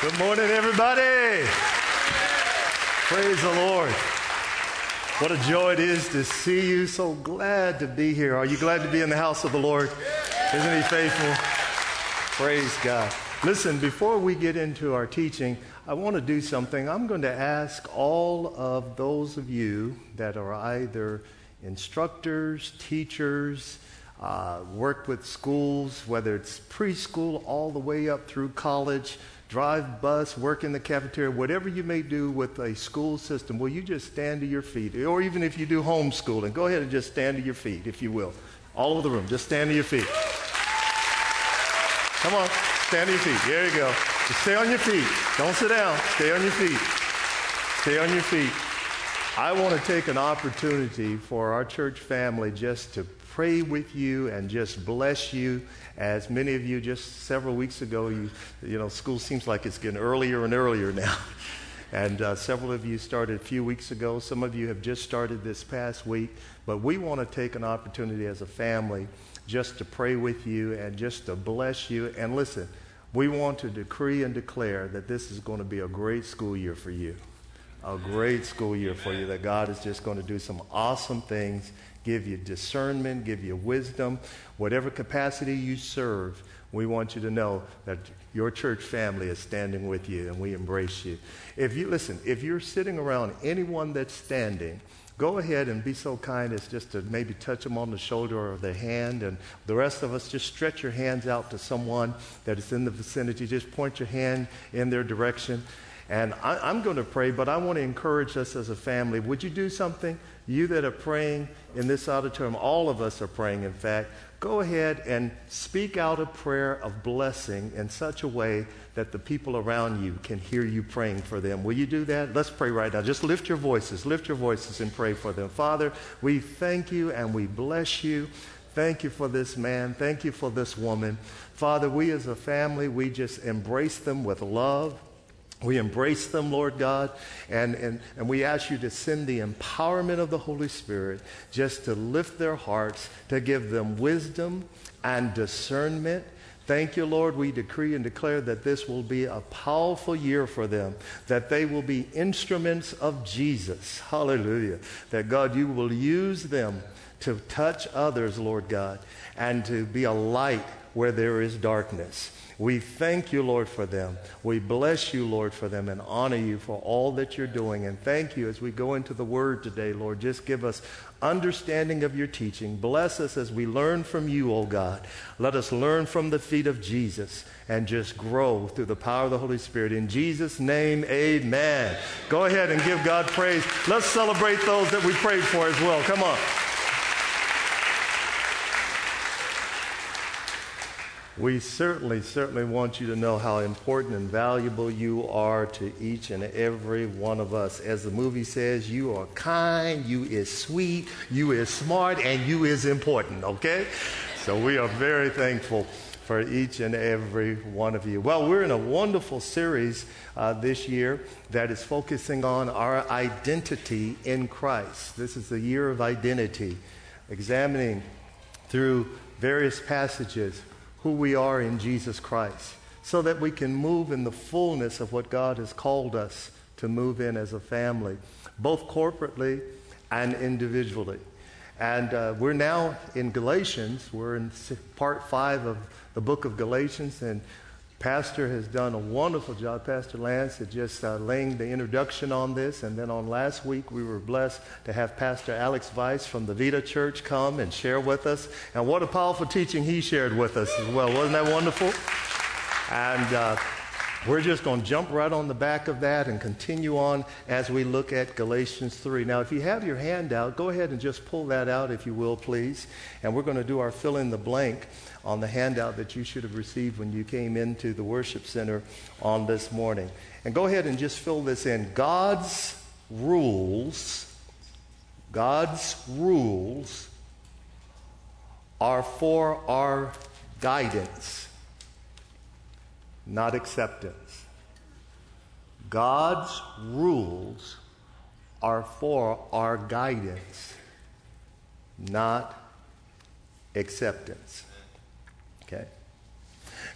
Good morning, everybody. Praise the Lord. What a joy it is to see you. So glad to be here. Are you glad to be in the house of the Lord? Isn't he faithful? Praise God. Listen, before we get into our teaching, I want to do something. I'm going to ask all of those of you that are either instructors, teachers, uh, work with schools, whether it's preschool all the way up through college, drive bus, work in the cafeteria, whatever you may do with a school system, will you just stand to your feet? Or even if you do homeschooling, go ahead and just stand to your feet, if you will. All over the room, just stand to your feet. Come on, stand to your feet. There you go. Just stay on your feet. Don't sit down. Stay on your feet. Stay on your feet. I want to take an opportunity for our church family just to pray with you and just bless you as many of you just several weeks ago, you, you know, school seems like it's getting earlier and earlier now. And uh, several of you started a few weeks ago. Some of you have just started this past week. But we want to take an opportunity as a family just to pray with you and just to bless you. And listen, we want to decree and declare that this is going to be a great school year for you. A great school year for you, that God is just going to do some awesome things give you discernment, give you wisdom. Whatever capacity you serve, we want you to know that your church family is standing with you and we embrace you. If you listen, if you're sitting around anyone that's standing, go ahead and be so kind as just to maybe touch them on the shoulder or the hand. And the rest of us, just stretch your hands out to someone that is in the vicinity. Just point your hand in their direction. And I, am going to pray, but I want to encourage us as a family. Would you do something? You that are praying in this auditorium, all of us are praying, in fact, go ahead and speak out a prayer of blessing in such a way that the people around you can hear you praying for them. Will you do that? Let's pray right now. Just lift your voices, lift your voices and pray for them. Father, we thank you and we bless you. Thank you for this man. Thank you for this woman. Father, we as a family, we just embrace them with love. We embrace them, Lord God, and, and, and we ask you to send the empowerment of the Holy Spirit just to lift their hearts, to give them wisdom and discernment. Thank you, Lord. We decree and declare that this will be a powerful year for them, that they will be instruments of Jesus. Hallelujah. That, God, you will use them to touch others, Lord God, and to be a light where there is darkness. We thank you, Lord, for them. We bless you, Lord, for them and honor you for all that you're doing. And thank you as we go into the word today, Lord. Just give us understanding of your teaching. Bless us as we learn from you, O oh God. Let us learn from the feet of Jesus and just grow through the power of the Holy Spirit. In Jesus' name, amen. Go ahead and give God praise. Let's celebrate those that we prayed for as well. Come on. We certainly, certainly want you to know how important and valuable you are to each and every one of us. As the movie says, you are kind, you is sweet, you is smart, and you is important, okay? So we are very thankful for each and every one of you. Well, we're in a wonderful series uh, this year that is focusing on our identity in Christ. This is the year of identity, examining through various passages who we are in Jesus Christ so that we can move in the fullness of what God has called us to move in as a family, both corporately and individually. And uh, we're now in Galatians. We're in part five of the book of Galatians, and Pastor has done a wonderful job, Pastor Lance, at just uh, laying the introduction on this. And then on last week, we were blessed to have Pastor Alex Weiss from the Vita Church come and share with us. And what a powerful teaching he shared with us as well. Wasn't that wonderful? And uh, we're just going to jump right on the back of that and continue on as we look at Galatians 3. Now, if you have your handout, go ahead and just pull that out, if you will, please. And we're going to do our fill in the blank on the handout that you should have received when you came into the worship center on this morning. And go ahead and just fill this in. God's rules, God's rules are for our guidance, not acceptance. God's rules are for our guidance, not acceptance. Okay?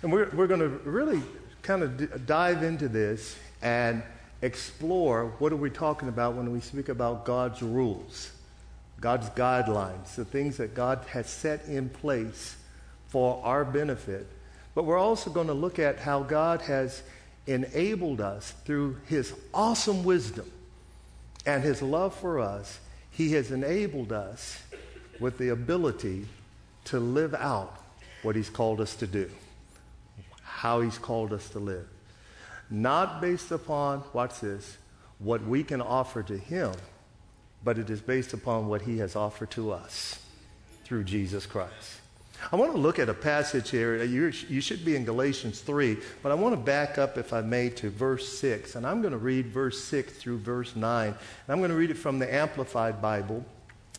And we're, we're going to really kind of d- dive into this and explore what are we talking about when we speak about God's rules, God's guidelines, the things that God has set in place for our benefit. But we're also going to look at how God has enabled us through his awesome wisdom and his love for us. He has enabled us with the ability to live out what he's called us to do, how he's called us to live. Not based upon, watch this, what we can offer to him, but it is based upon what he has offered to us through Jesus Christ. I want to look at a passage here. Uh, you, you should be in Galatians 3, but I want to back up, if I may, to verse 6. And I'm going to read verse 6 through verse 9. And I'm going to read it from the Amplified Bible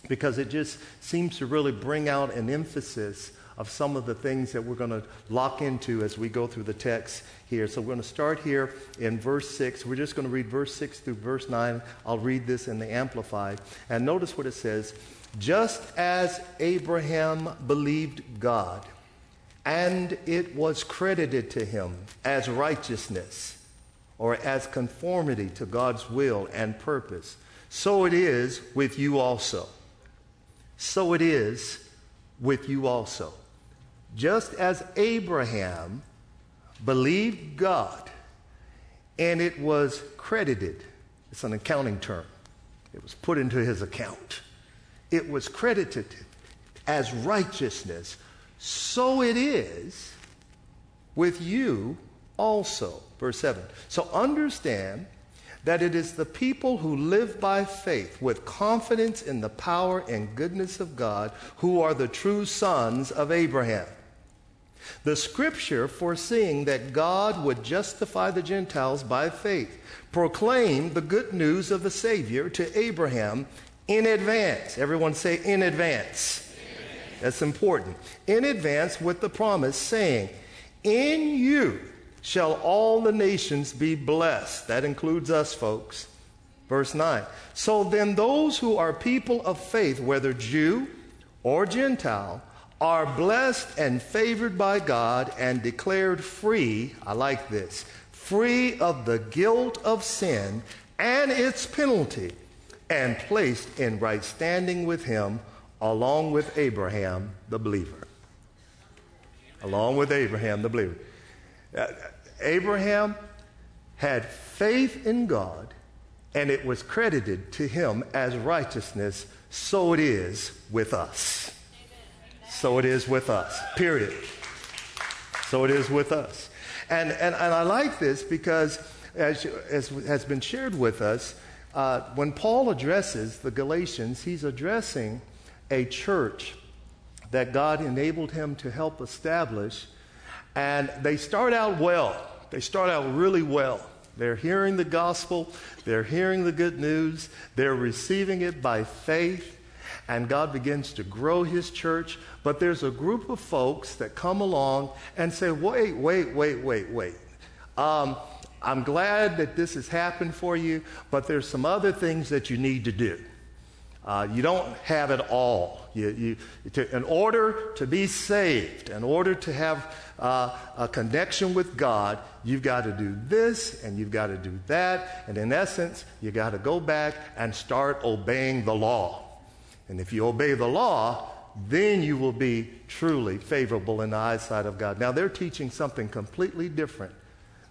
because it just seems to really bring out an emphasis of some of the things that we're going to lock into as we go through the text here. So we're going to start here in verse 6. We're just going to read verse 6 through verse 9. I'll read this in the Amplified. And notice what it says Just as Abraham believed God, and it was credited to him as righteousness or as conformity to God's will and purpose, so it is with you also. So it is with you also. Just as Abraham believed God and it was credited, it's an accounting term, it was put into his account. It was credited as righteousness. So it is with you also. Verse 7. So understand that it is the people who live by faith with confidence in the power and goodness of God who are the true sons of Abraham. The scripture, foreseeing that God would justify the Gentiles by faith, proclaimed the good news of the Savior to Abraham in advance. Everyone say, in advance. That's important. In advance with the promise, saying, In you shall all the nations be blessed. That includes us, folks. Verse 9. So then, those who are people of faith, whether Jew or Gentile, are blessed and favored by God and declared free. I like this free of the guilt of sin and its penalty, and placed in right standing with Him along with Abraham the believer. Along with Abraham the believer. Uh, Abraham had faith in God, and it was credited to him as righteousness. So it is with us so it is with us. Period. So it is with us. And, and, and I like this because, as, as has been shared with us, uh, when Paul addresses the Galatians, he's addressing a church that God enabled him to help establish. And they start out well. They start out really well. They're hearing the gospel, they're hearing the good news, they're receiving it by faith and God begins to grow his church. But there's a group of folks that come along and say, wait, wait, wait, wait, wait. Um, I'm glad that this has happened for you, but there's some other things that you need to do. Uh, you don't have it all. You, you, to, in order to be saved, in order to have uh, a connection with God, you've got to do this and you've got to do that. And in essence, you've got to go back and start obeying the law. And if you obey the law, then you will be truly favorable in the eyesight of God. Now, they're teaching something completely different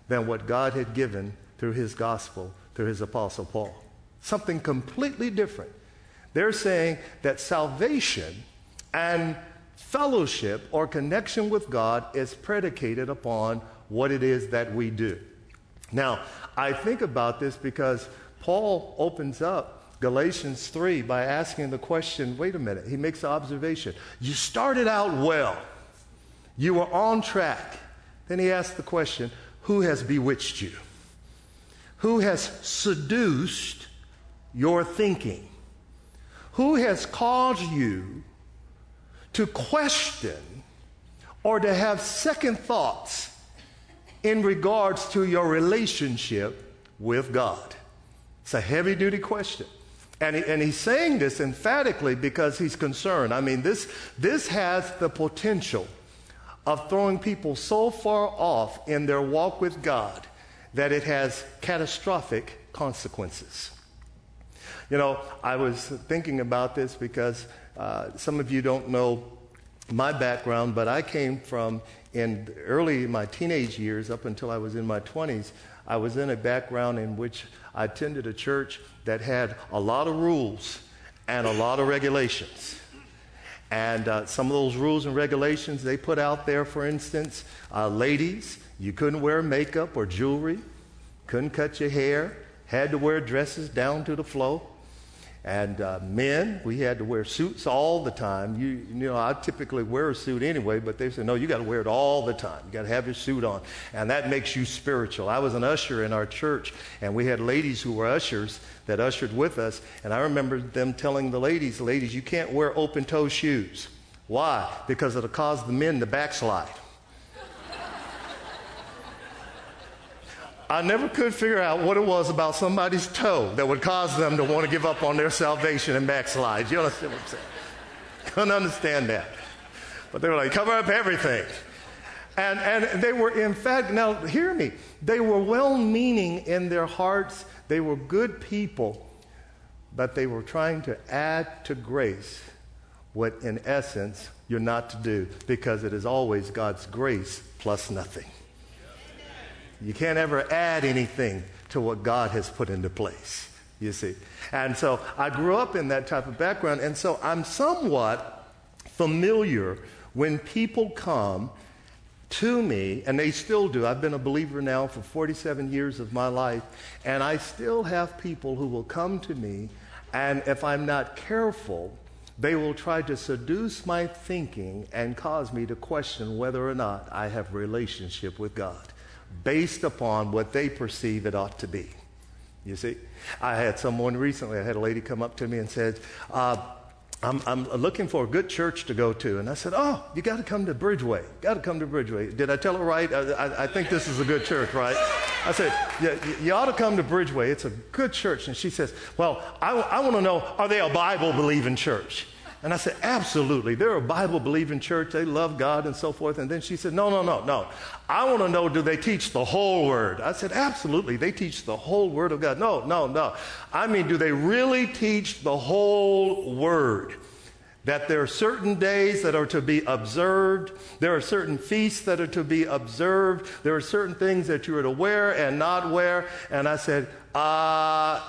than what God had given through his gospel, through his apostle Paul. Something completely different. They're saying that salvation and fellowship or connection with God is predicated upon what it is that we do. Now, I think about this because Paul opens up Galatians 3 by asking the question wait a minute, he makes the observation. You started out well, you were on track. Then he asks the question who has bewitched you? Who has seduced your thinking? Who has caused you to question or to have second thoughts in regards to your relationship with God? It's a heavy duty question. And, he, and he's saying this emphatically because he's concerned. I mean, this, this has the potential of throwing people so far off in their walk with God that it has catastrophic consequences. You know, I was thinking about this because uh, some of you don't know my background, but I came from in early my teenage years up until I was in my 20s. I was in a background in which I attended a church that had a lot of rules and a lot of regulations. And uh, some of those rules and regulations they put out there, for instance, uh, ladies, you couldn't wear makeup or jewelry, couldn't cut your hair, had to wear dresses down to the floor. And uh, men, we had to wear suits all the time. You, you know, I typically wear a suit anyway, but they said, no, you got to wear it all the time. You got to have your suit on. And that makes you spiritual. I was an usher in our church, and we had ladies who were ushers that ushered with us. And I remember them telling the ladies, ladies, you can't wear open toe shoes. Why? Because it'll cause the men to backslide. I never could figure out what it was about somebody's toe that would cause them to want to give up on their salvation and backslide. You understand what I'm saying? Couldn't understand that. But they were like, cover up everything. And, and they were, in fact, now hear me, they were well meaning in their hearts. They were good people, but they were trying to add to grace what, in essence, you're not to do because it is always God's grace plus nothing. You can't ever add anything to what God has put into place, you see. And so I grew up in that type of background, and so I'm somewhat familiar when people come to me, and they still do. I've been a believer now for 47 years of my life, and I still have people who will come to me, and if I'm not careful, they will try to seduce my thinking and cause me to question whether or not I have relationship with God based upon what they perceive it ought to be. You see, I had someone recently, I had a lady come up to me and said, uh, I'm, I'm, looking for a good church to go to. And I said, Oh, you got to come to Bridgeway. Got to come to Bridgeway. Did I tell her right? I, I, I, think this is a good church, right? I said, yeah, You ought to come to Bridgeway. It's a good church. And she says, Well, I, I want to know are they a Bible believing church? And I said, Absolutely. They're a Bible believing church. They love God and so forth. And then she said, No, no, no, no. I want to know do they teach the whole word? I said, Absolutely. They teach the whole word of God. No, no, no. I mean, do they really teach the whole word? That there are certain days that are to be observed. There are certain feasts that are to be observed. There are certain things that you are to wear and not wear. And I said, uh,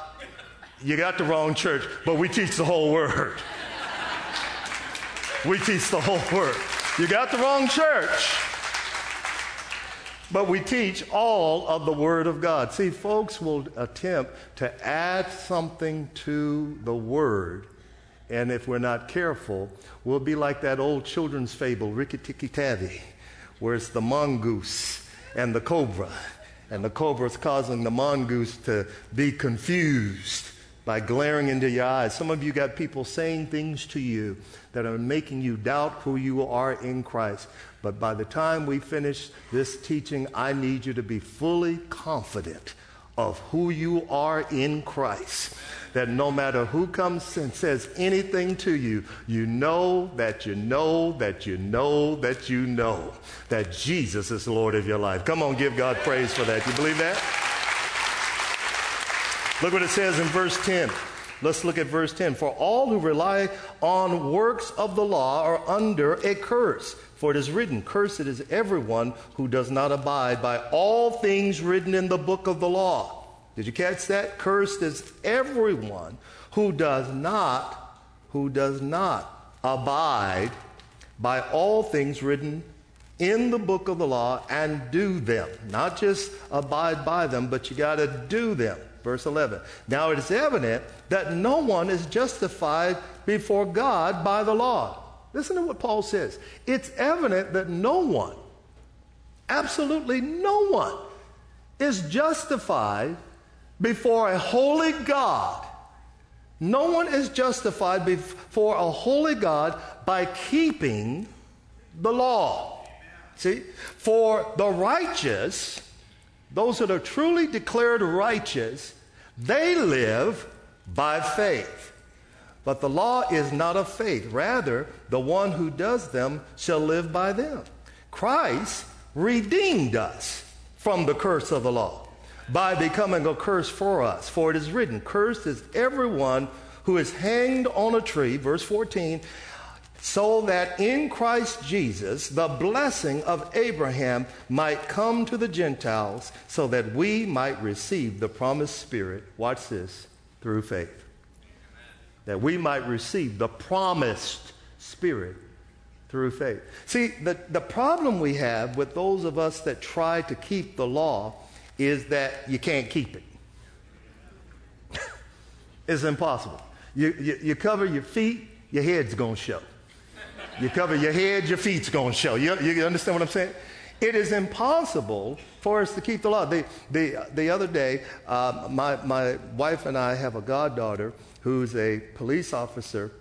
you got the wrong church, but we teach the whole word. We teach the whole word. You got the wrong church. But we teach all of the Word of God. See, folks will attempt to add something to the Word, and if we're not careful, we'll be like that old children's fable, Rikki Tikki Tavi, where it's the mongoose and the cobra, and the cobra is causing the mongoose to be confused by glaring into your eyes. Some of you got people saying things to you that are making you doubt who you are in Christ. But by the time we finish this teaching, I need you to be fully confident of who you are in Christ. That no matter who comes and says anything to you, you know that you know that you know that you know that Jesus is Lord of your life. Come on, give God praise for that. You believe that? Look what it says in verse 10. Let's look at verse 10. For all who rely on works of the law are under a curse. For it is written, Cursed is everyone who does not abide by all things written in the book of the law. Did you catch that? Cursed is everyone who does not, who does not abide by all things written in the book of the law and do them. Not just abide by them, but you got to do them. Verse 11. Now it is evident that no one is justified before God by the law. Listen to what Paul says. It's evident that no one, absolutely no one, is justified before a holy God. No one is justified before a holy God by keeping the law. See, for the righteous, those that are truly declared righteous, they live by faith. But the law is not of faith. Rather, the one who does them shall live by them. Christ redeemed us from the curse of the law by becoming a curse for us. For it is written, Cursed is everyone who is hanged on a tree, verse 14, so that in Christ Jesus the blessing of Abraham might come to the Gentiles, so that we might receive the promised Spirit. Watch this through faith. That we might receive the promised Spirit through faith. See, the, the problem we have with those of us that try to keep the law is that you can't keep it. it's impossible. You, you, you cover your feet, your head's going to show. You cover your head, your feet's going to show. You, you understand what I'm saying? It is impossible for us to keep the law. The, the, the other day, uh, my, my wife and I have a goddaughter who's a police officer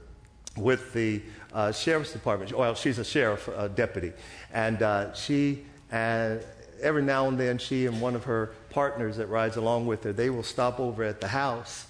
with the uh, sheriff's department. Well, she's a sheriff uh, deputy. And uh, she, uh, every now and then, she and one of her partners that rides along with her, they will stop over at the house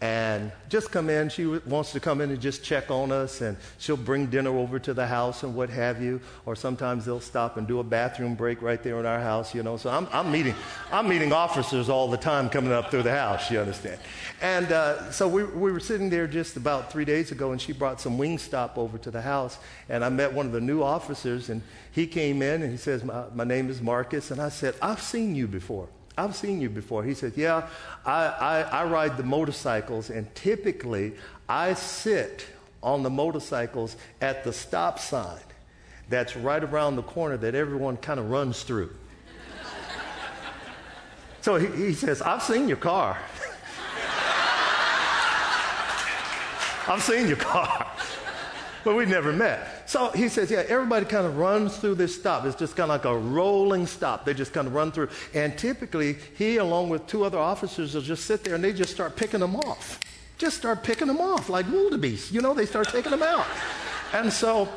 and just come in. She wants to come in and just check on us, and she'll bring dinner over to the house and what have you. Or sometimes they'll stop and do a bathroom break right there in our house, you know. So I'm, I'm meeting, I'm meeting officers all the time coming up through the house. You understand? And uh, so we, we were sitting there just about three days ago, and she brought some Wingstop over to the house, and I met one of the new officers, and he came in and he says, "My, my name is Marcus," and I said, "I've seen you before." I've seen you before. He said, Yeah, I, I, I ride the motorcycles, and typically I sit on the motorcycles at the stop sign that's right around the corner that everyone kind of runs through. so he, he says, I've seen your car. I've seen your car but we never met. So he says, yeah, everybody kind of runs through this stop. It's just kind of like a rolling stop. They just kind of run through. And typically, he, along with two other officers, will just sit there and they just start picking them off. Just start picking them off like wildebeest. You know, they start taking them out. And so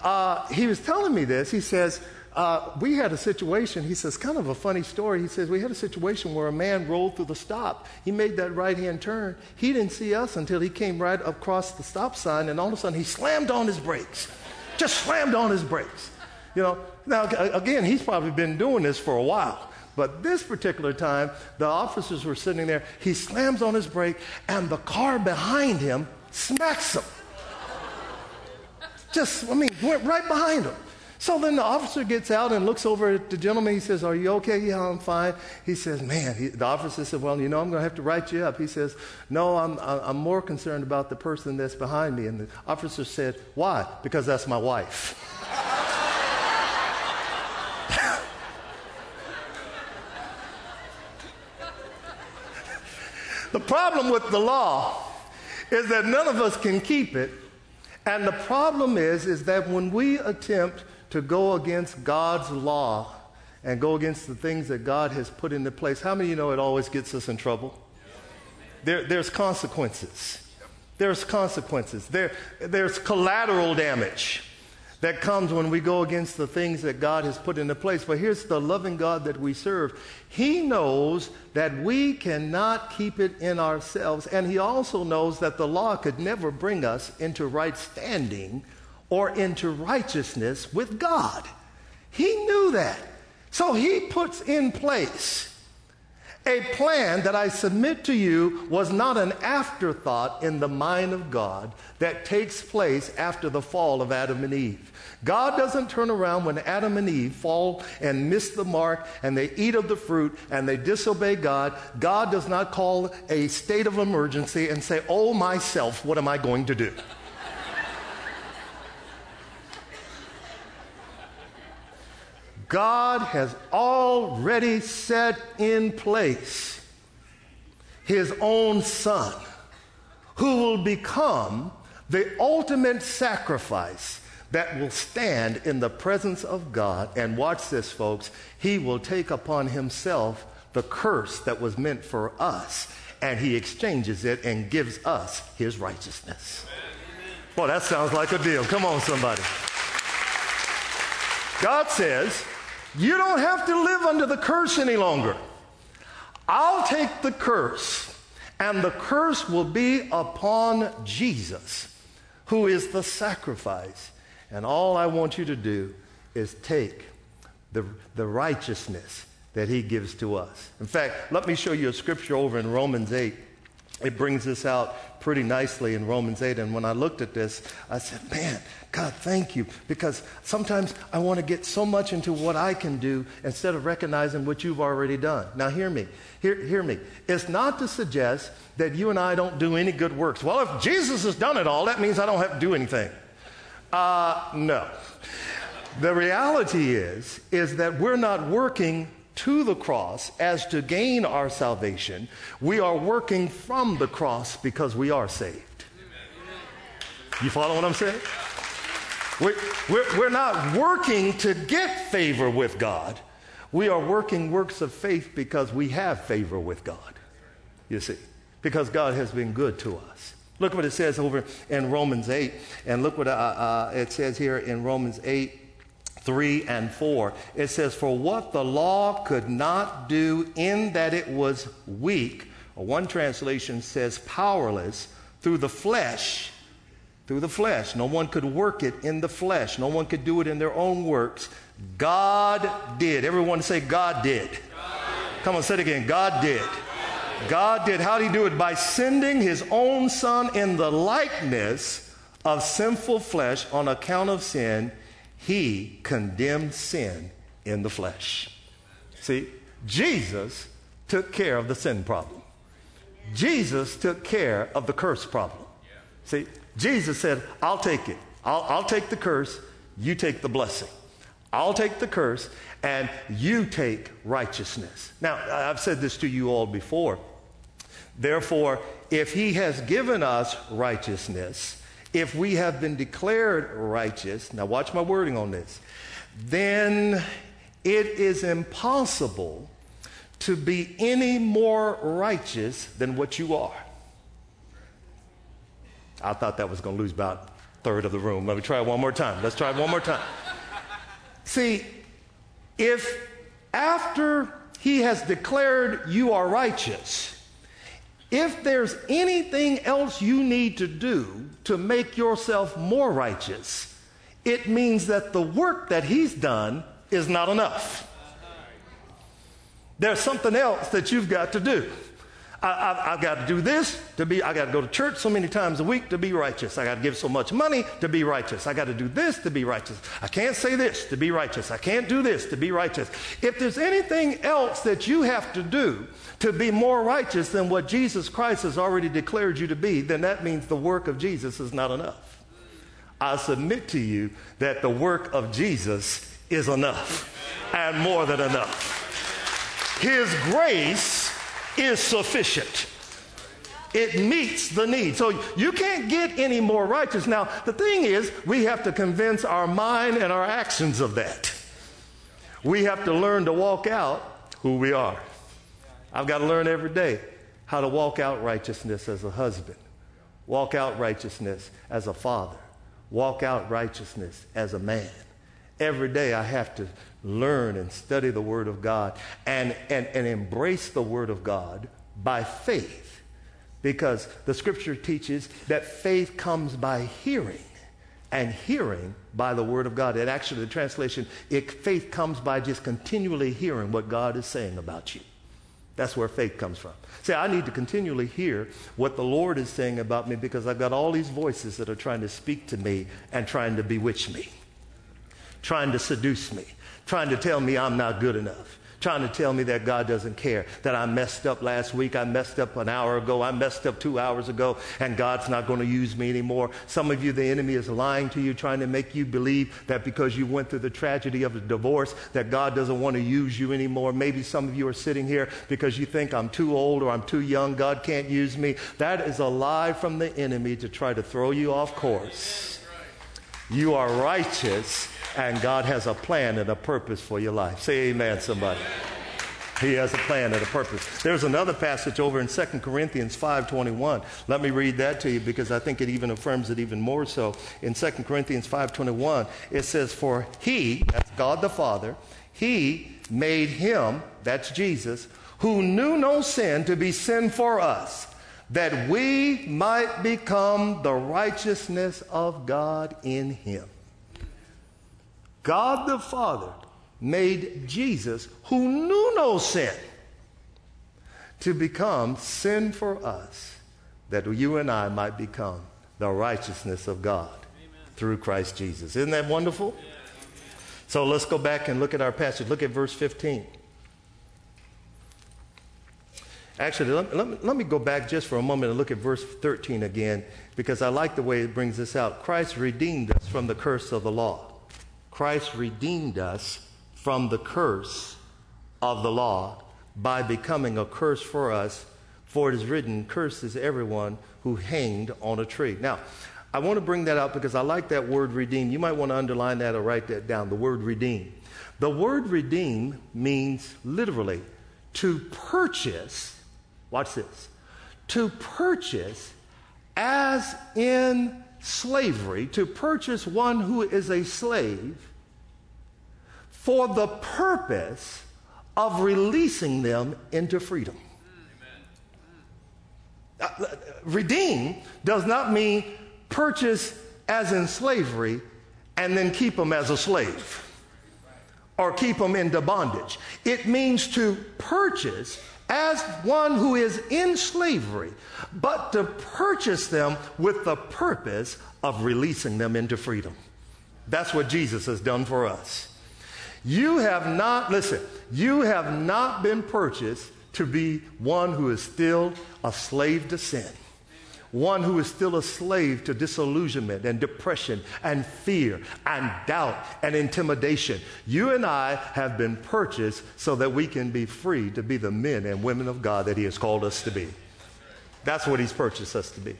uh, he was telling me this. He says, uh, we had a situation, he says, kind of a funny story. He says, We had a situation where a man rolled through the stop. He made that right hand turn. He didn't see us until he came right across the stop sign, and all of a sudden he slammed on his brakes. Just slammed on his brakes. You know, now, again, he's probably been doing this for a while. But this particular time, the officers were sitting there. He slams on his brake, and the car behind him smacks him. Just, I mean, went right behind him. So then the officer gets out and looks over at the gentleman. He says, Are you okay? Yeah, I'm fine. He says, Man, he, the officer said, Well, you know, I'm going to have to write you up. He says, No, I'm, I'm more concerned about the person that's behind me. And the officer said, Why? Because that's my wife. the problem with the law is that none of us can keep it. And the problem is, is that when we attempt to go against God's law and go against the things that God has put into place, how many of you know it always gets us in trouble? There, there's consequences. There's consequences. There, there's collateral damage that comes when we go against the things that God has put into place. But here's the loving God that we serve. He knows that we cannot keep it in ourselves, and He also knows that the law could never bring us into right standing or into righteousness with God. He knew that. So he puts in place a plan that I submit to you was not an afterthought in the mind of God that takes place after the fall of Adam and Eve. God doesn't turn around when Adam and Eve fall and miss the mark and they eat of the fruit and they disobey God. God does not call a state of emergency and say, Oh, myself, what am I going to do? God has already set in place his own son who will become the ultimate sacrifice that will stand in the presence of God. And watch this, folks. He will take upon himself the curse that was meant for us, and he exchanges it and gives us his righteousness. Boy, that sounds like a deal. Come on, somebody. God says, you don't have to live under the curse any longer. I'll take the curse, and the curse will be upon Jesus, who is the sacrifice. And all I want you to do is take the, the righteousness that he gives to us. In fact, let me show you a scripture over in Romans 8. It brings this out pretty nicely in Romans 8. And when I looked at this, I said, Man, God, thank you. Because sometimes I want to get so much into what I can do instead of recognizing what you've already done. Now, hear me. Hear, hear me. It's not to suggest that you and I don't do any good works. Well, if Jesus has done it all, that means I don't have to do anything. Uh, no. The reality is, is that we're not working to the cross as to gain our salvation. We are working from the cross because we are saved. You follow what I'm saying? We're, we're, we're not working to get favor with God. We are working works of faith because we have favor with God. You see, because God has been good to us. Look what it says over in Romans 8, and look what uh, uh, it says here in Romans 8 3 and 4. It says, For what the law could not do in that it was weak, one translation says powerless, through the flesh, through the flesh. No one could work it in the flesh. No one could do it in their own works. God did. Everyone say, God did. God Come on, say it again. God did. God did. How did he do it? By sending his own son in the likeness of sinful flesh on account of sin he condemned sin in the flesh. See, Jesus took care of the sin problem. Jesus took care of the curse problem. See, Jesus said, I'll take it. I'll, I'll take the curse, you take the blessing. I'll take the curse, and you take righteousness. Now, I've said this to you all before. Therefore, if he has given us righteousness, if we have been declared righteous, now watch my wording on this, then it is impossible to be any more righteous than what you are. I thought that was going to lose about a third of the room. Let me try it one more time. Let's try it one more time. See, if after he has declared you are righteous, if there's anything else you need to do to make yourself more righteous, it means that the work that he's done is not enough. There's something else that you've got to do. I, have got to do this to be, I got to go to church so many times a week to be righteous. I got to give so much money to be righteous. I got to do this to be righteous. I can't say this to be righteous. I can't do this to be righteous. If there's anything else that you have to do to be more righteous than what Jesus Christ has already declared you to be, then that means the work of Jesus is not enough. I submit to you that the work of Jesus is enough and more than enough. His grace is sufficient. It meets the need. So you can't get any more righteous. Now, the thing is, we have to convince our mind and our actions of that. We have to learn to walk out who we are. I've got to learn every day how to walk out righteousness as a husband, walk out righteousness as a father, walk out righteousness as a man. Every day I have to learn and study the Word of God and, and, and embrace the Word of God by faith. Because the scripture teaches that faith comes by hearing and hearing by the Word of God. And actually, the translation, it, faith comes by just continually hearing what God is saying about you. That's where faith comes from. Say, I need to continually hear what the Lord is saying about me because I've got all these voices that are trying to speak to me and trying to bewitch me, trying to seduce me, trying to tell me I'm not good enough, trying to tell me that God doesn't care, that I messed up last week, I messed up an hour ago, I messed up two hours ago, and God's not going to use me anymore. Some of you, the enemy is lying to you, trying to make you believe that because you went through the tragedy of a divorce, that God doesn't want to use you anymore. Maybe some of you are sitting here because you think I'm too old or I'm too young, God can't use me. That is a lie from the enemy to try to throw you off course. You are righteous and God has a plan and a purpose for your life. Say amen, somebody. He has a plan and a purpose. There's another passage over in 2 Corinthians 5:21. Let me read that to you because I think it even affirms it even more so. In 2 Corinthians 5:21, it says, "For he, that's God the Father, he made him, that's Jesus, who knew no sin to be sin for us, that we might become the righteousness of God in him." God the Father made Jesus, who knew no sin, to become sin for us, that you and I might become the righteousness of God Amen. through Christ Jesus. Isn't that wonderful? Yeah. So let's go back and look at our passage. Look at verse 15. Actually, let, let, me, let me go back just for a moment and look at verse 13 again because I like the way it brings this out. Christ redeemed us from the curse of the law. Christ redeemed us from the curse of the law by becoming a curse for us. For it is written, Cursed is everyone who hanged on a tree. Now, I want to bring that out because I like that word redeem. You might want to underline that or write that down the word redeem. The word redeem means literally to purchase, watch this, to purchase as in slavery, to purchase one who is a slave for the purpose of releasing them into freedom. Uh, redeem does not mean purchase as in slavery and then keep them as a slave or keep them into bondage. It means to purchase as one who is in slavery, but to purchase them with the purpose of releasing them into freedom. That's what Jesus has done for us. You have not, listen, you have not been purchased to be one who is still a slave to sin one who is still a slave to disillusionment and depression and fear and doubt and intimidation. You and I have been purchased so that we can be free to be the men and women of God that He has called us to be. That's what He's purchased us to be.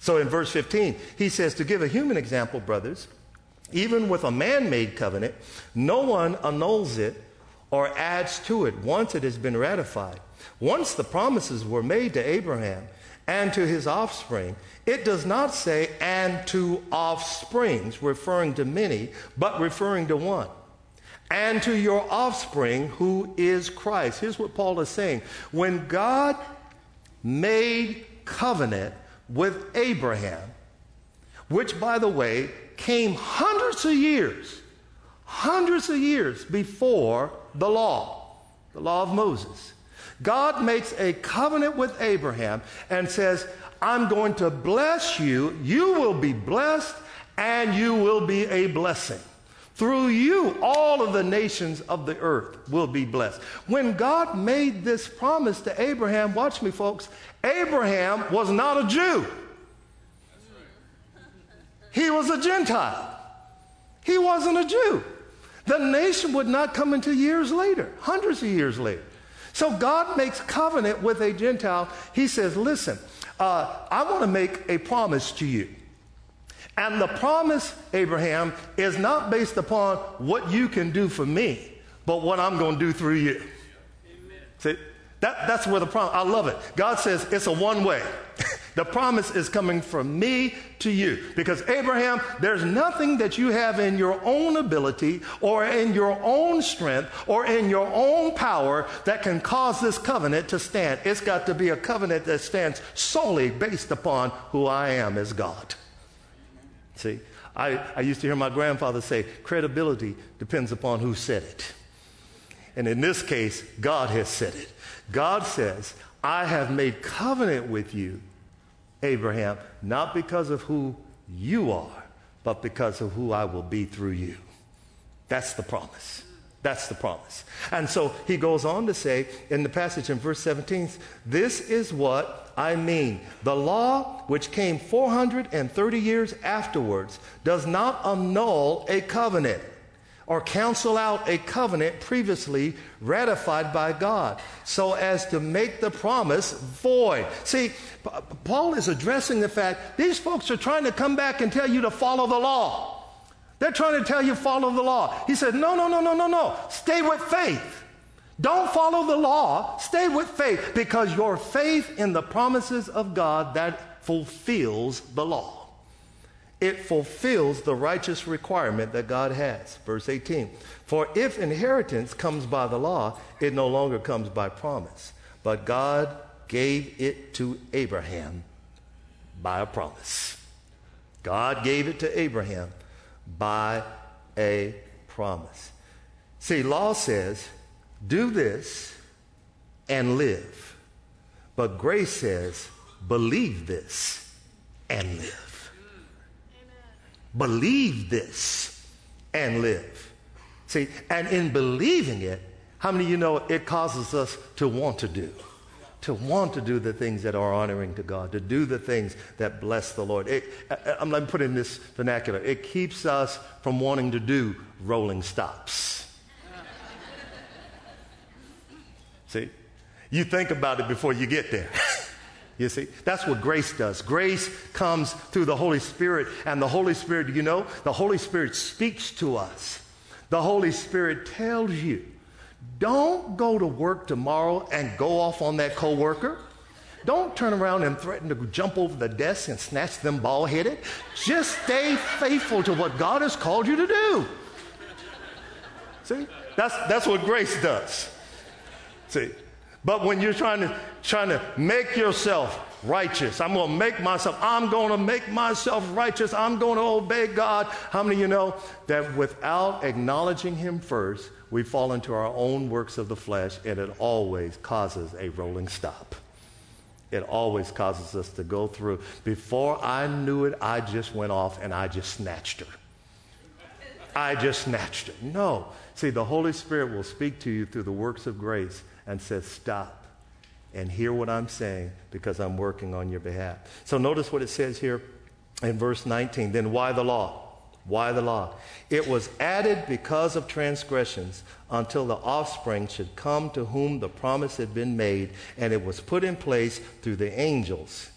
So in verse 15, He says, To give a human example, brothers, even with a man made covenant, no one annuls it or adds to it once it has been ratified. Once the promises were made to Abraham, and to his offspring. It does not say, and to offsprings, referring to many, but referring to one. And to your offspring, who is Christ. Here's what Paul is saying. When God made covenant with Abraham, which, by the way, came hundreds of years, hundreds of years before the law, the law of Moses. God makes a covenant with Abraham and says, I'm going to bless you. You will be blessed and you will be a blessing. Through you, all of the nations of the earth will be blessed. When God made this promise to Abraham, watch me, folks, Abraham was not a Jew, he was a Gentile. He wasn't a Jew. The nation would not come until years later, hundreds of years later. So God makes covenant with a Gentile. He says, Listen, uh, I want to make a promise to you. And the promise, Abraham, is not based upon what you can do for me, but what I'm going to do through you. Amen. See, that, that's where the promise, I love it. God says it's a one way. The promise is coming from me to you. Because, Abraham, there's nothing that you have in your own ability or in your own strength or in your own power that can cause this covenant to stand. It's got to be a covenant that stands solely based upon who I am as God. See, I, I used to hear my grandfather say, credibility depends upon who said it. And in this case, God has said it. God says, I have made covenant with you Abraham, not because of who you are, but because of who I will be through you. That's the promise. That's the promise. And so he goes on to say in the passage in verse 17, this is what I mean. The law, which came 430 years afterwards, does not annul a covenant or cancel out a covenant previously ratified by God so as to make the promise void. See, Paul is addressing the fact these folks are trying to come back and tell you to follow the law. They're trying to tell you follow the law. He said, no, no, no, no, no, no. Stay with faith. Don't follow the law. Stay with faith because your faith in the promises of God that fulfills the law it fulfills the righteous requirement that God has. Verse 18 For if inheritance comes by the law, it no longer comes by promise, but God gave it to Abraham by a promise. God gave it to Abraham by a promise. See, law says, do this and live. But grace says, believe this and live. Believe this and live. See, and in believing it, how many of you know it causes us to want to do? To want to do the things that are honoring to God, to do the things that bless the Lord. It, uh, uh, I'm not putting this vernacular. It keeps us from wanting to do rolling stops. See? You think about it before you get there. You see, that's what grace does. Grace comes through the Holy Spirit, and the Holy Spirit, you know, the Holy Spirit speaks to us. The Holy Spirit tells you, don't go to work tomorrow and go off on that coworker. Don't turn around and threaten to jump over the desk and snatch them ball headed. Just stay faithful to what God has called you to do. See, that's, that's what grace does. See, but when you're trying to, trying to make yourself righteous, I'm going to make myself, I'm going to make myself righteous, I'm going to obey God. How many of you know that without acknowledging Him first, we fall into our own works of the flesh and it always causes a rolling stop? It always causes us to go through. Before I knew it, I just went off and I just snatched her. I just snatched her. No. See, the Holy Spirit will speak to you through the works of grace and says, Stop and hear what I'm saying because I'm working on your behalf. So notice what it says here in verse 19. Then why the law? Why the law? It was added because of transgressions until the offspring should come to whom the promise had been made, and it was put in place through the angels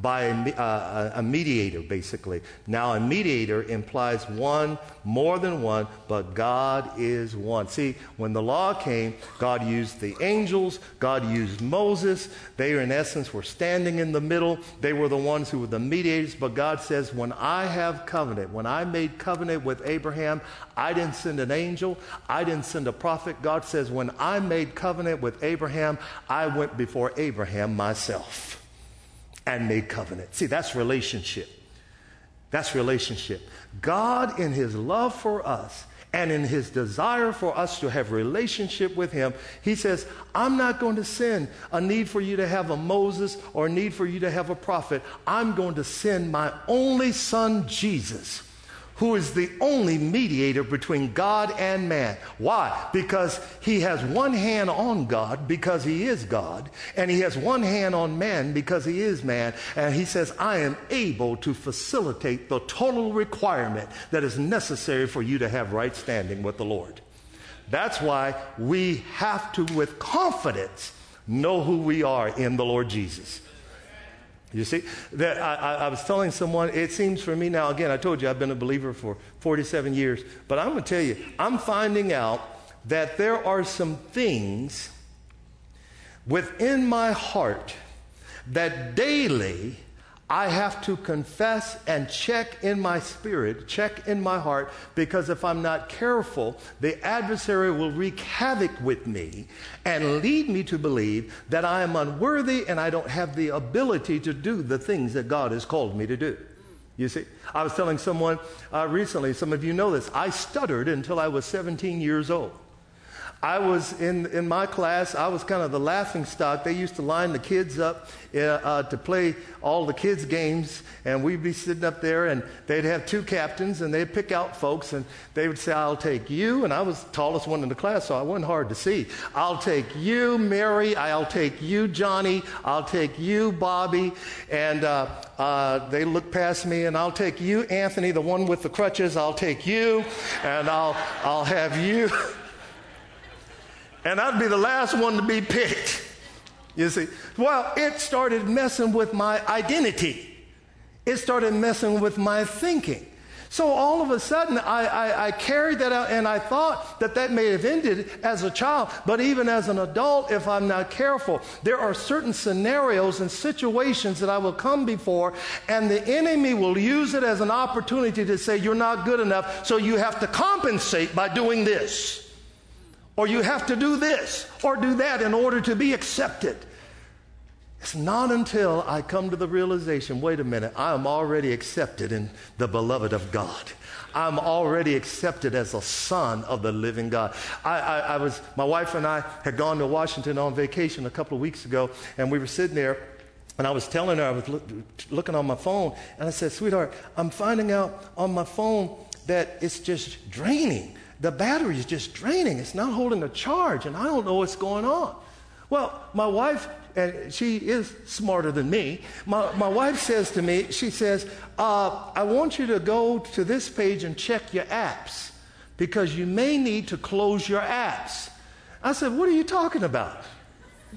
by a, uh, a, mediator, basically. Now, a mediator implies one, more than one, but God is one. See, when the law came, God used the angels, God used Moses. They, in essence, were standing in the middle. They were the ones who were the mediators, but God says, When I have covenant, when I made covenant with Abraham, I didn't send an angel, I didn't send a prophet. God says, When I made covenant with Abraham, I went before Abraham myself and made covenant. See, that's relationship. That's relationship. God, in his love for us and in his desire for us to have relationship with him, he says, I'm not going to send a need for you to have a Moses or a need for you to have a prophet. I'm going to send my only son, Jesus who is the only mediator between God and man. Why? Because he has one hand on God because he is God, and he has one hand on man because he is man. And he says, I am able to facilitate the total requirement that is necessary for you to have right standing with the Lord. That's why we have to, with confidence, know who we are in the Lord Jesus. You see, that I, I, was telling someone, it seems for me now, again, I told you I've been a believer for 47 years, but I'm going to tell you, I'm finding out that there are some things within my heart that daily I have to confess and check in my spirit, check in my heart, because if I'm not careful, the adversary will wreak havoc with me and lead me to believe that I am unworthy and I don't have the ability to do the things that God has called me to do. You see, I was telling someone uh, recently, some of you know this, I stuttered until I was 17 years old. I was in, in my class, I was kind of the laughing stock. They used to line the kids up uh, uh, to play all the kids' games, and we'd be sitting up there, and they'd have two captains, and they'd pick out folks, and they would say, I'll take you, and I was the tallest one in the class, so I wasn't hard to see. I'll take you, Mary, I'll take you, Johnny, I'll take you, Bobby, and uh, uh, they look past me, and I'll take you, Anthony, the one with the crutches, I'll take you, and I'll, I'll have you. and I'd be the last one to be picked. You see, well, it started messing with my identity. It started messing with my thinking. So all of a sudden, I, I, I, carried that out, and I thought that that may have ended as a child. But even as an adult, if I'm not careful, there are certain scenarios and situations that I will come before, and the enemy will use it as an opportunity to say, You're not good enough, so you have to compensate by doing this or you have to do this or do that in order to be accepted. It's not until I come to the realization wait a minute, I am already accepted in the beloved of God. I'm already accepted as a son of the living God. I, I, I, was, my wife and I had gone to Washington on vacation a couple of weeks ago, and we were sitting there, and I was telling her, I was look, looking on my phone, and I said, Sweetheart, I'm finding out on my phone that it's just draining. The battery is just draining. It's not holding a charge, and I don't know what's going on. Well, my wife and she is smarter than me. My, my wife says to me, she says, uh, I want you to go to this page and check your apps because you may need to close your apps. I said, What are you talking about?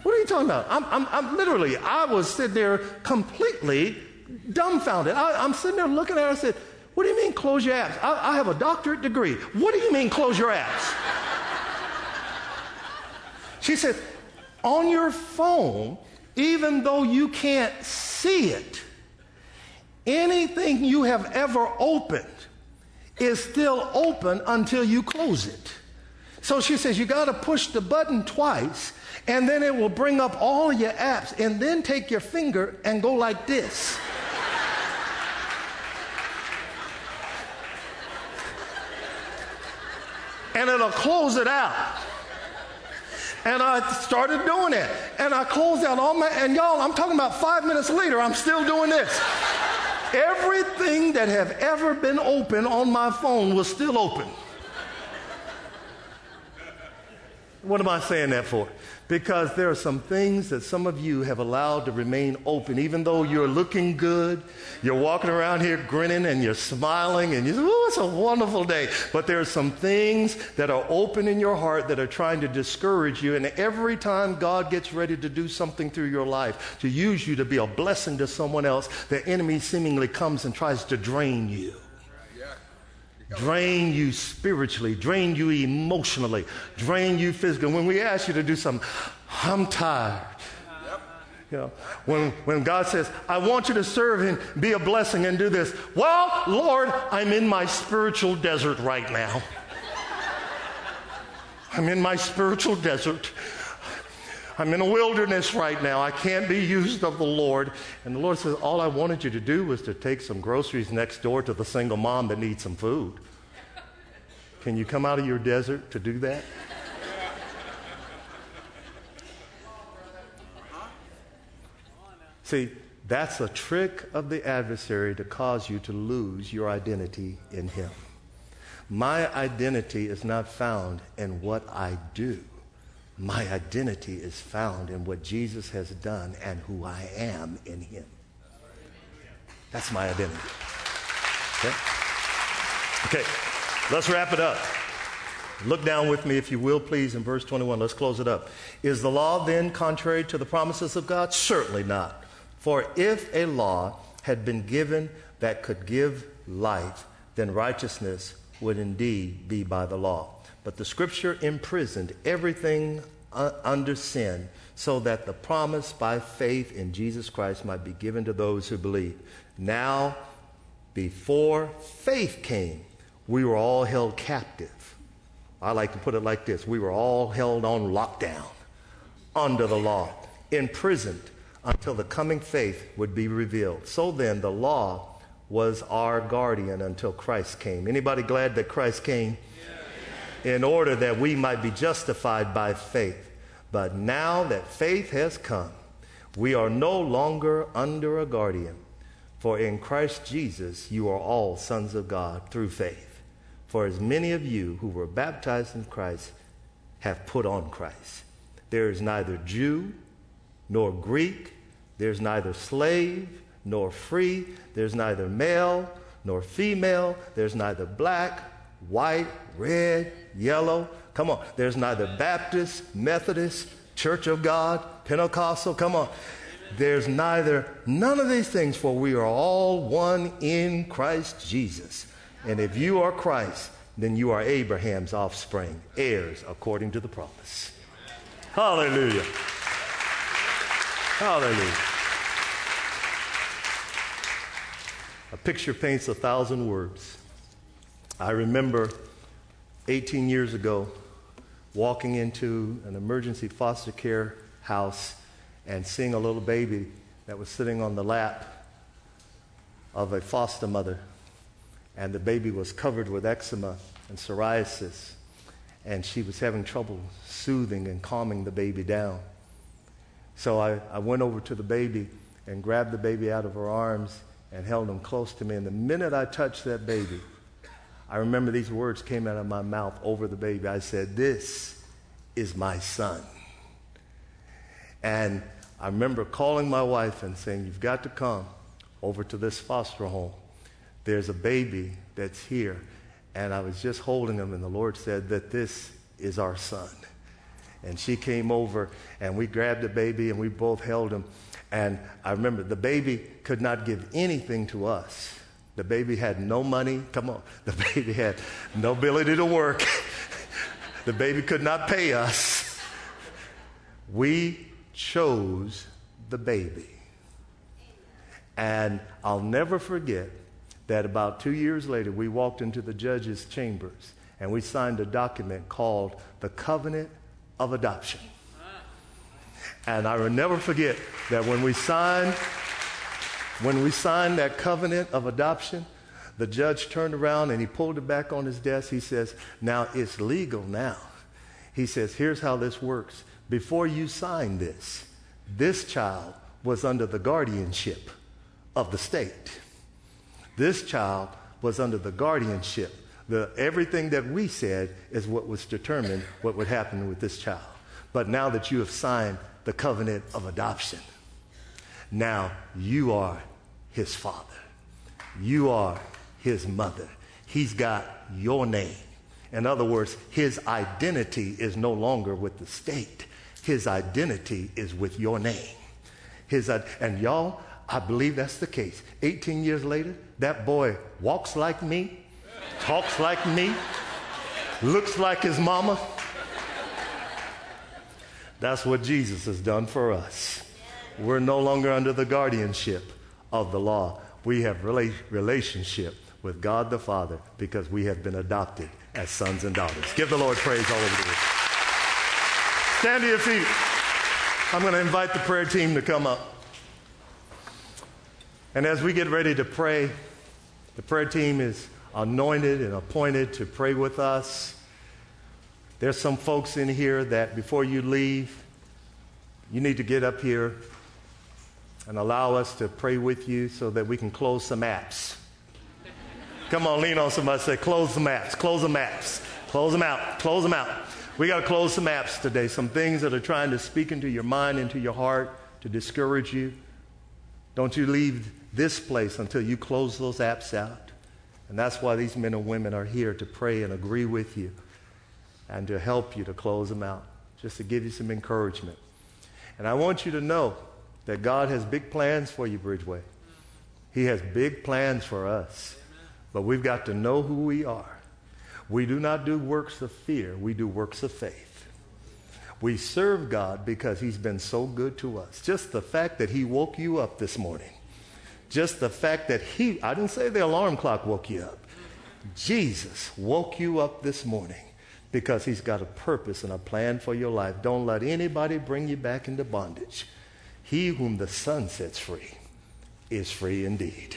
What are you talking about? I'm, I'm, I'm literally, I was sitting there completely dumbfounded. I, am sitting there looking at her. I said, What do you mean close your apps? I, I have a doctorate degree. What do you mean close your apps? she said, on your phone, even though you can't see it, anything you have ever opened is still open until you close it. So she says you got to push the button twice, and then it will bring up all your apps, and then take your finger and go like this. And it'll close it out. And I started doing it. And I closed out all my, and y'all, I'm talking about five minutes later, I'm still doing this. Everything that have ever been open on my phone was still open. What am I saying that for? Because there are some things that some of you have allowed to remain open. Even though you're looking good, you're walking around here grinning and you're smiling and you say, oh, it's a wonderful day. But there are some things that are open in your heart that are trying to discourage you. And every time God gets ready to do something through your life, to use you to be a blessing to someone else, the enemy seemingly comes and tries to drain you drain you spiritually, drain you emotionally, drain you physically. When we ask you to do something, I'm tired. You know, when, when God says, I want you to serve and be a blessing and do this, well, Lord, I'm in my spiritual desert right now. I'm in my spiritual desert. I'm in a wilderness right now. I can't be used of the Lord. And the Lord says, All I wanted you to do was to take some groceries next door to the single mom that needs some food. Can you come out of your desert to do that? See, that's a trick of the adversary to cause you to lose your identity in Him. My identity is not found in what I do. My identity is found in what Jesus has done and who I am in Him. That's my identity. Okay? Okay, let's wrap it up. Look down with me, if you will, please, in verse 21. Let's close it up. Is the law then contrary to the promises of God? Certainly not. For if a law had been given that could give life, then righteousness would indeed be by the law. But the scripture imprisoned everything under sin so that the promise by faith in Jesus Christ might be given to those who believe. Now, before faith came, we were all held captive. I like to put it like this we were all held on lockdown under the law, imprisoned until the coming faith would be revealed. So then, the law was our guardian until Christ came. Anybody glad that Christ came? In order that we might be justified by faith. But now that faith has come, we are no longer under a guardian. For in Christ Jesus, you are all sons of God through faith. For as many of you who were baptized in Christ have put on Christ. There is neither Jew nor Greek, there's neither slave nor free, there's neither male nor female, there's neither black white, red, yellow. Come on. There's neither Baptist, Methodist, Church of God, Pentecostal. Come on. There's neither, none of these things, for we are all one in Christ Jesus. And if you are Christ, then you are Abraham's offspring, heirs according to the promise. Hallelujah. Hallelujah. A picture paints a thousand words. I remember 18 years ago walking into an emergency foster care house and seeing a little baby that was sitting on the lap of a foster mother. And the baby was covered with eczema and psoriasis. And she was having trouble soothing and calming the baby down. So I, I went over to the baby and grabbed the baby out of her arms and held him close to me. And the minute I touched that baby, I remember these words came out of my mouth over the baby. I said, This is my son. And I remember calling my wife and saying, You've got to come over to this foster home. There's a baby that's here. And I was just holding him, and the Lord said that this is our son. And she came over, and we grabbed the baby, and we both held him. And I remember the baby could not give anything to us. The baby had no money. Come on. The baby had no ability to work. the baby could not pay us. We chose the baby. And I'll never forget that about two years later, we walked into the judge's chambers and we signed a document called the Covenant of Adoption. And I will never forget that when we signed, when we signed that covenant of adoption, the judge turned around and he pulled it back on his desk. He says, Now it's legal now. He says, Here's how this works. Before you sign this, this child was under the guardianship of the state. This child was under the guardianship. The, everything that we said is what was determined what would happen with this child. But now that you have signed the covenant of adoption, now you are his father. You are his mother. He's got your name. In other words, his identity is no longer with the state. His identity is with your name. His, and y'all, I believe that's the case. 18 years later, that boy walks like me, talks like me, looks like his mama. That's what Jesus has done for us. We're no longer under the guardianship of the law. We have rela- relationship with God the Father because we have been adopted as sons and daughters. Give the Lord praise all over the world. Stand to your feet. I'm going to invite the prayer team to come up. And as we get ready to pray, the prayer team is anointed and appointed to pray with us. There's some folks in here that before you leave, you need to get up here and allow us to pray with you so that we can close some apps. Come on, lean on somebody. Say, close the apps. Close the apps. Close them out. Close them out. We got to close some apps today. Some things that are trying to speak into your mind, into your heart, to discourage you. Don't you leave this place until you close those apps out. And that's why these men and women are here to pray and agree with you and to help you to close them out, just to give you some encouragement. And I want you to know that God has big plans for you, Bridgeway. He has big plans for us. But we've got to know who we are. We do not do works of fear, we do works of faith. We serve God because He's been so good to us. Just the fact that He woke you up this morning just the fact that he, I didn't say the alarm clock woke you up. Jesus woke you up this morning because he's got a purpose and a plan for your life. Don't let anybody bring you back into bondage. He whom the Son sets free is free indeed.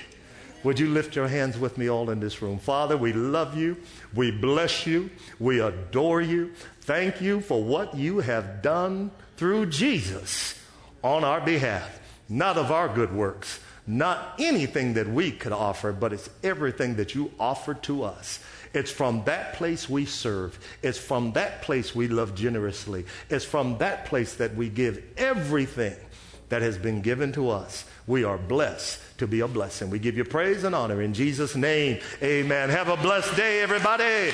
Would you lift your hands with me all in this room? Father, we love you. We bless you. We adore you. Thank you for what you have done through Jesus on our behalf, not of our good works not anything that we could offer, but it's everything that you offer to us. It's from that place we serve. It's from that place we love generously. It's from that place that we give everything that has been given to us. We are blessed to be a blessing. We give you praise and honor in Jesus' name. Amen. Have a blessed day, everybody.